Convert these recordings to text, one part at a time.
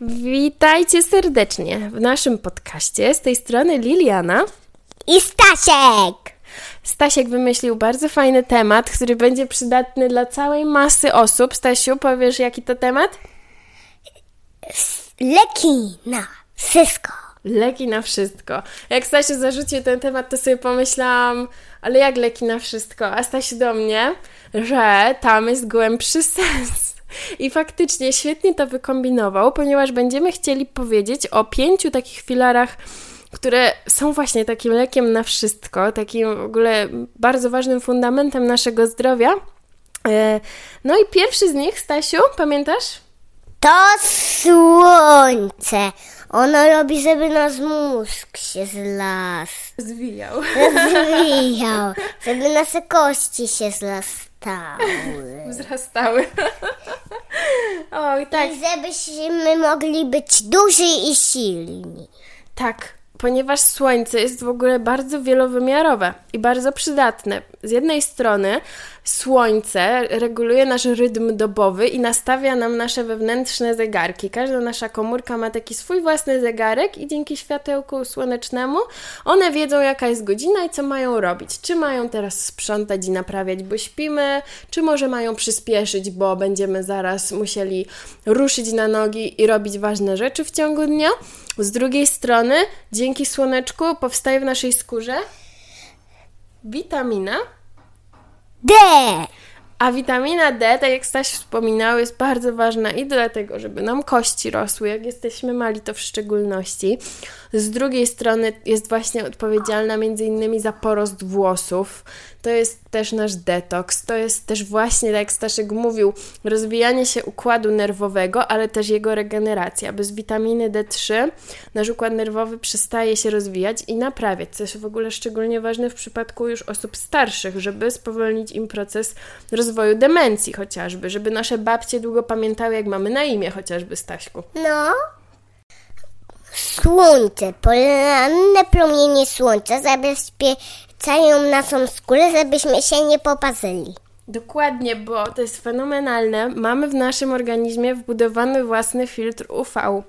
Witajcie serdecznie w naszym podcaście. Z tej strony Liliana. I Stasiek! Stasiek wymyślił bardzo fajny temat, który będzie przydatny dla całej masy osób. Stasiu, powiesz jaki to temat? Leki na wszystko. Leki na wszystko. Jak Stasiu zarzucił ten temat, to sobie pomyślałam, ale jak leki na wszystko? A Stasiu do mnie, że tam jest głębszy sens. I faktycznie świetnie to wykombinował, ponieważ będziemy chcieli powiedzieć o pięciu takich filarach, które są właśnie takim lekiem na wszystko, takim w ogóle bardzo ważnym fundamentem naszego zdrowia. E, no i pierwszy z nich, Stasiu, pamiętasz? To słońce. Ono robi, żeby nasz mózg się zlas. Zwijał. Zwijał. żeby nasze kości się zlastały. Wzrastały. Oj, tak. I żebyśmy mogli być duzi i silni. Tak, ponieważ Słońce jest w ogóle bardzo wielowymiarowe i bardzo przydatne. Z jednej strony Słońce reguluje nasz rytm dobowy i nastawia nam nasze wewnętrzne zegarki. Każda nasza komórka ma taki swój własny zegarek i dzięki światełku słonecznemu one wiedzą, jaka jest godzina i co mają robić. Czy mają teraz sprzątać i naprawiać, bo śpimy, czy może mają przyspieszyć, bo będziemy zaraz musieli ruszyć na nogi i robić ważne rzeczy w ciągu dnia. Z drugiej strony, dzięki słoneczku powstaje w naszej skórze witamina D. A witamina D, tak jak Staś wspominał, jest bardzo ważna i dlatego, żeby nam kości rosły, jak jesteśmy mali, to w szczególności. Z drugiej strony jest właśnie odpowiedzialna między innymi za porost włosów. To jest też nasz detoks. To jest też właśnie, tak jak Staszek mówił, rozwijanie się układu nerwowego, ale też jego regeneracja. Bez witaminy D3 nasz układ nerwowy przestaje się rozwijać i naprawiać, co jest w ogóle szczególnie ważne w przypadku już osób starszych, żeby spowolnić im proces rozwoju demencji chociażby, żeby nasze babcie długo pamiętały, jak mamy na imię chociażby, Staśku. No. Słońce, poranne promienie słońca zabezpieczają naszą skórę, żebyśmy się nie poparzyli. Dokładnie, bo to jest fenomenalne. Mamy w naszym organizmie wbudowany własny filtr UV.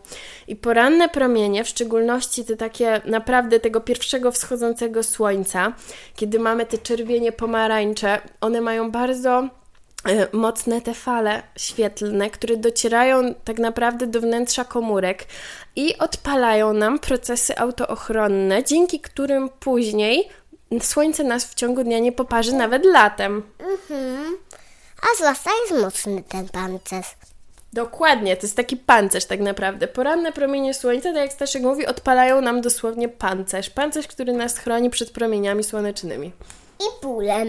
I poranne promienie, w szczególności te takie naprawdę tego pierwszego wschodzącego słońca, kiedy mamy te czerwienie pomarańcze, one mają bardzo e, mocne te fale świetlne, które docierają tak naprawdę do wnętrza komórek i odpalają nam procesy autoochronne, dzięki którym później słońce nas w ciągu dnia nie poparzy nawet latem. Mhm. A zwłaszcza jest mocny ten pancerz. Dokładnie, to jest taki pancerz tak naprawdę. Poranne promienie słońca, tak jak Staszek mówi, odpalają nam dosłownie pancerz. Pancerz, który nas chroni przed promieniami słonecznymi. I bólem.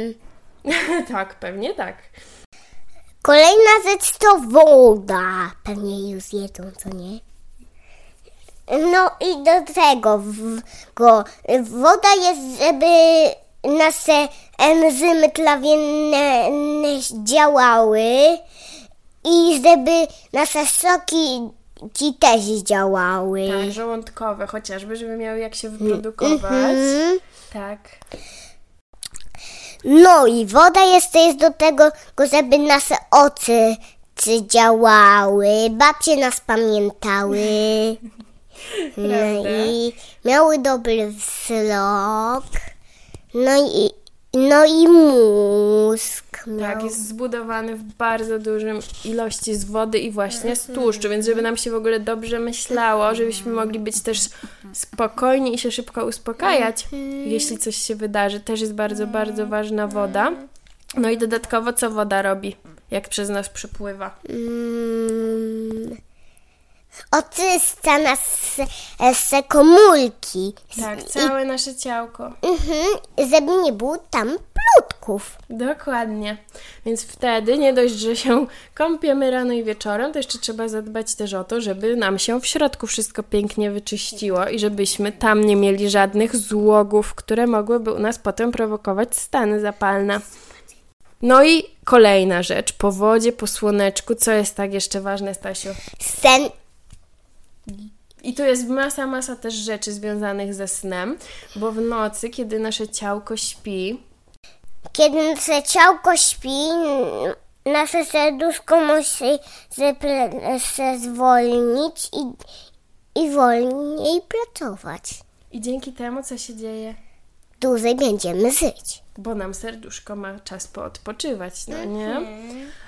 tak, pewnie tak. Kolejna rzecz to woda. Pewnie już jedzą, co nie? No i do tego w, go, woda jest, żeby nasze enzymy trawienne działały i żeby nasze soki ci też działały. Tak, żołądkowe chociażby, żeby miały jak się wyprodukować. Mhm. Tak. No i woda jest też do tego, żeby nasze oczy czy działały, babcie nas pamiętały. No i miały dobry wzrok. No i, no i mózg. Tak, miał. jest zbudowany w bardzo dużym ilości z wody i właśnie z tłuszczu, więc żeby nam się w ogóle dobrze myślało, żebyśmy mogli być też spokojni i się szybko uspokajać, jeśli coś się wydarzy, też jest bardzo, bardzo ważna woda. No i dodatkowo co woda robi, jak przez nas przepływa? Mm, oczyszcza nas z komórki. Tak, całe nasze ciałko. Mhm, żeby nie było tam plutków. Dokładnie. Więc wtedy nie dość, że się kąpiemy rano i wieczorem, to jeszcze trzeba zadbać też o to, żeby nam się w środku wszystko pięknie wyczyściło i żebyśmy tam nie mieli żadnych złogów, które mogłyby u nas potem prowokować stany zapalne. No i kolejna rzecz, po wodzie, po słoneczku, co jest tak jeszcze ważne, Stasiu? Sen I tu jest masa, masa też rzeczy związanych ze snem, bo w nocy, kiedy nasze ciałko śpi, Kiedy nasze ciałko śpi, nasze serduszko musi se zwolnić i, i wolniej pracować. I dzięki temu, co się dzieje? Dłużej będziemy żyć. Bo nam serduszko ma czas poodpoczywać, no nie?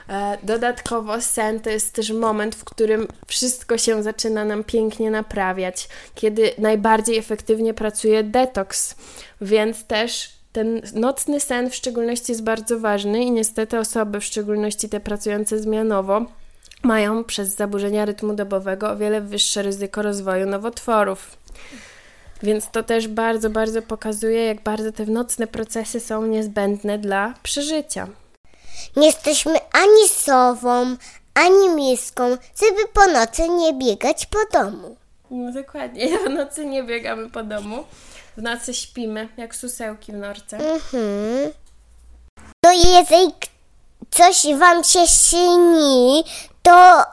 E, Dodatkowo sen to jest też moment, w którym wszystko się zaczyna nam pięknie naprawiać, kiedy najbardziej efektywnie pracuje detoks, więc też ten nocny sen w szczególności jest bardzo ważny i niestety osoby, w szczególności te pracujące zmianowo, mają przez zaburzenia rytmu dobowego o wiele wyższe ryzyko rozwoju nowotworów. Więc to też bardzo, bardzo pokazuje, jak bardzo te nocne procesy są niezbędne dla przeżycia. Nie jesteśmy ani sową, ani miską, żeby po nocy nie biegać po domu. No dokładnie, w nocy nie biegamy po domu. W nocy śpimy, jak susełki w norce. Mhm. No jeżeli coś wam się śni, to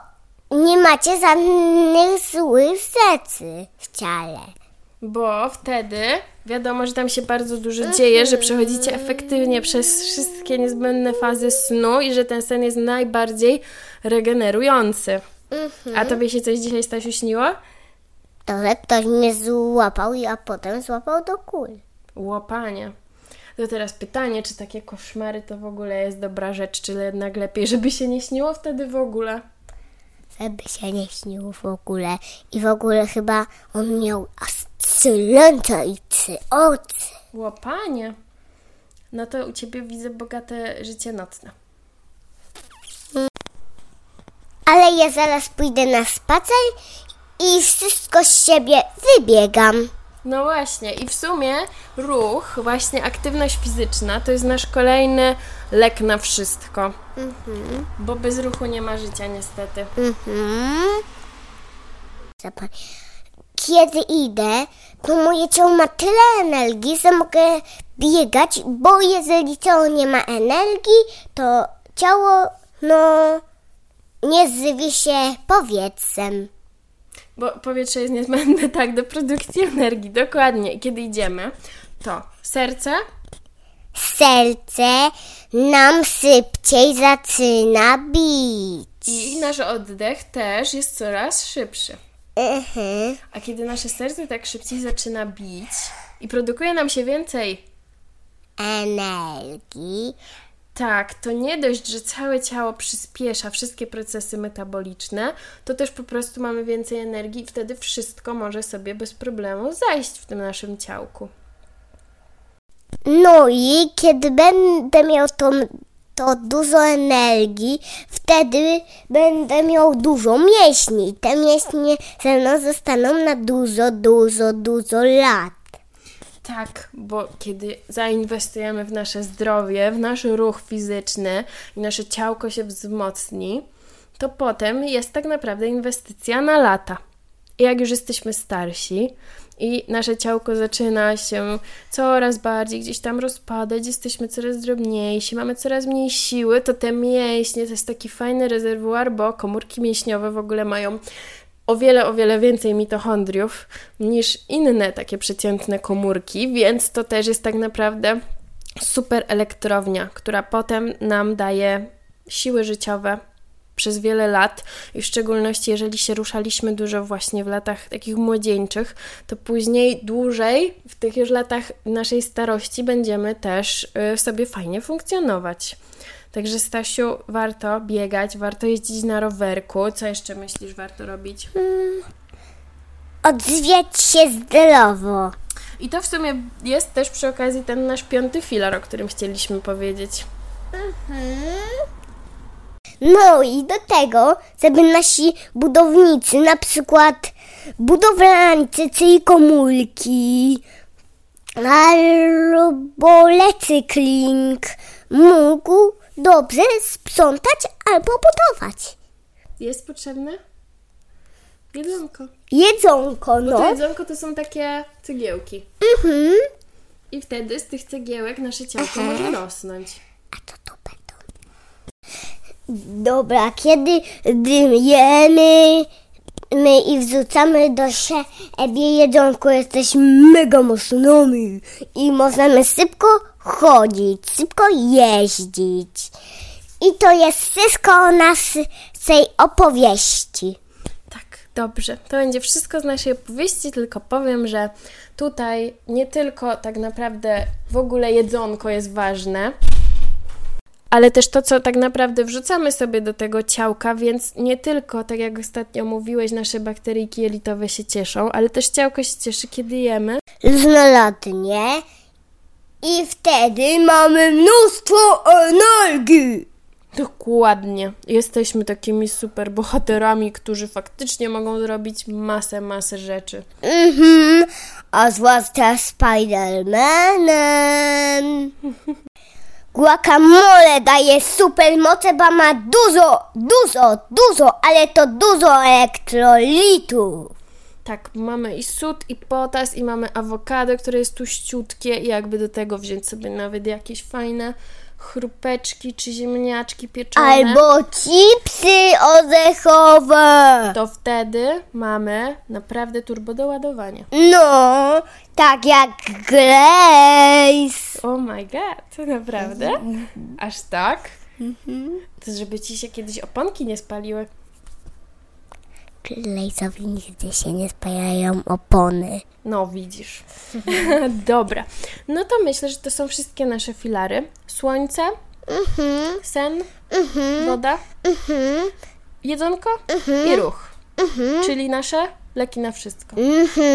nie macie żadnych złych rzeczy w ciele. Bo wtedy wiadomo, że tam się bardzo dużo dzieje, że przechodzicie efektywnie przez wszystkie niezbędne fazy snu i że ten sen jest najbardziej regenerujący. A tobie się coś dzisiaj, Stasiu, śniło? To, że ktoś mnie złapał, a potem złapał do kuli. Łopanie. To teraz pytanie, czy takie koszmary to w ogóle jest dobra rzecz, czy jednak lepiej, żeby się nie śniło wtedy w ogóle? Żeby się nie śnił w ogóle. I w ogóle chyba on miał i trzy oczy. Łopanie. No to u ciebie widzę bogate życie nocne. Ale ja zaraz pójdę na spacer i wszystko z siebie wybiegam. No właśnie, i w sumie ruch, właśnie aktywność fizyczna, to jest nasz kolejny lek na wszystko. Bo bez ruchu nie ma życia, niestety. Mhm. Zapal- Kiedy idę, to moje ciało ma tyle energii, że mogę biegać, bo jeżeli ciało nie ma energii, to ciało, no, nie żywi się powietrzem. Bo powietrze jest niezbędne tak do produkcji energii, dokładnie. I kiedy idziemy, to serce, Serce nam szybciej zaczyna bić. i nasz oddech też jest coraz szybszy. Mhm. A kiedy nasze serce tak szybciej zaczyna bić i produkuje nam się więcej Energii. Tak, to nie dość, że całe ciało przyspiesza wszystkie procesy metaboliczne, to też po prostu mamy więcej energii i wtedy wszystko może sobie bez problemu zajść w tym naszym ciałku. No i kiedy będę miał tą, to dużo energii, wtedy będę miał dużo mięśni. Te mięśnie ze mną zostaną na dużo, dużo, dużo lat. Tak, bo kiedy zainwestujemy w nasze zdrowie, w nasz ruch fizyczny i nasze ciałko się wzmocni, to potem jest tak naprawdę inwestycja na lata. I jak już jesteśmy starsi i nasze ciałko zaczyna się coraz bardziej gdzieś tam rozpadać, jesteśmy coraz drobniejsi, mamy coraz mniej siły, to te mięśnie to jest taki fajny rezerwuar, bo komórki mięśniowe w ogóle mają o wiele, o wiele więcej mitochondriów niż inne takie przeciętne komórki, więc to też jest tak naprawdę super elektrownia, która potem nam daje siły życiowe przez wiele lat i w szczególności jeżeli się ruszaliśmy dużo właśnie w latach takich młodzieńczych, to później dłużej w tych już latach naszej starości będziemy też y, sobie fajnie funkcjonować. Także Stasiu, warto biegać, warto jeździć na rowerku. Co jeszcze myślisz warto robić? Odżywiać się zdrowo. I to w sumie jest też przy okazji ten nasz piąty filar, o którym chcieliśmy powiedzieć. No i do tego, żeby nasi budownicy, na przykład budowlańcy, czyli komórki, albo recykling, mógł dobrze sprzątać albo budować. Jest potrzebne? Jedzonko. Jedzonko, Bo to no. jedzonko to są takie cegiełki. Mhm. I wtedy z tych cegiełek nasze ciałko może rosnąć. A to? Dobra, kiedy jemy my i wrzucamy do siebie jedzonko, jesteśmy mega mocnymi i możemy szybko chodzić, szybko jeździć. I to jest wszystko o naszej opowieści. Tak, dobrze. To będzie wszystko z naszej opowieści, tylko powiem, że tutaj nie tylko tak naprawdę w ogóle jedzonko jest ważne, ale też to, co tak naprawdę wrzucamy sobie do tego ciałka, więc nie tylko, tak jak ostatnio mówiłeś, nasze bakteryjki jelitowe się cieszą, ale też ciałko się cieszy, kiedy jemy. Różnorodnie. I wtedy mamy mnóstwo energii. Dokładnie. Jesteśmy takimi super bohaterami, którzy faktycznie mogą zrobić masę, masę rzeczy. Mhm, a zwłaszcza Spidermanem. Guacamole daje super moce, bo ma dużo, dużo, dużo, ale to dużo elektrolitów. Tak, mamy i sód, i potas, i mamy awokado, które jest tuściutkie i jakby do tego wziąć sobie nawet jakieś fajne chrupeczki czy ziemniaczki pieczone. Albo chipsy orzechowe. To wtedy mamy naprawdę turbo doładowanie. No, tak jak Grace. Oh my god, naprawdę? Aż tak? To żeby ci się kiedyś oponki nie spaliły. Grace'owi nigdy się nie spajają opony. No, widzisz. Dobra. No to myślę, że to są wszystkie nasze filary. Słońce, Mhm, sen, mhm, woda, mhm, jedzonko i ruch. Czyli nasze leki na wszystko. mhm.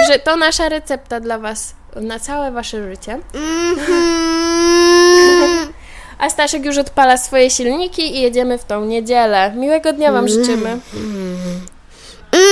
Także to nasza recepta dla Was na całe Wasze życie. Mhm. A Staszek już odpala swoje silniki i jedziemy w tą niedzielę. Miłego dnia Wam życzymy.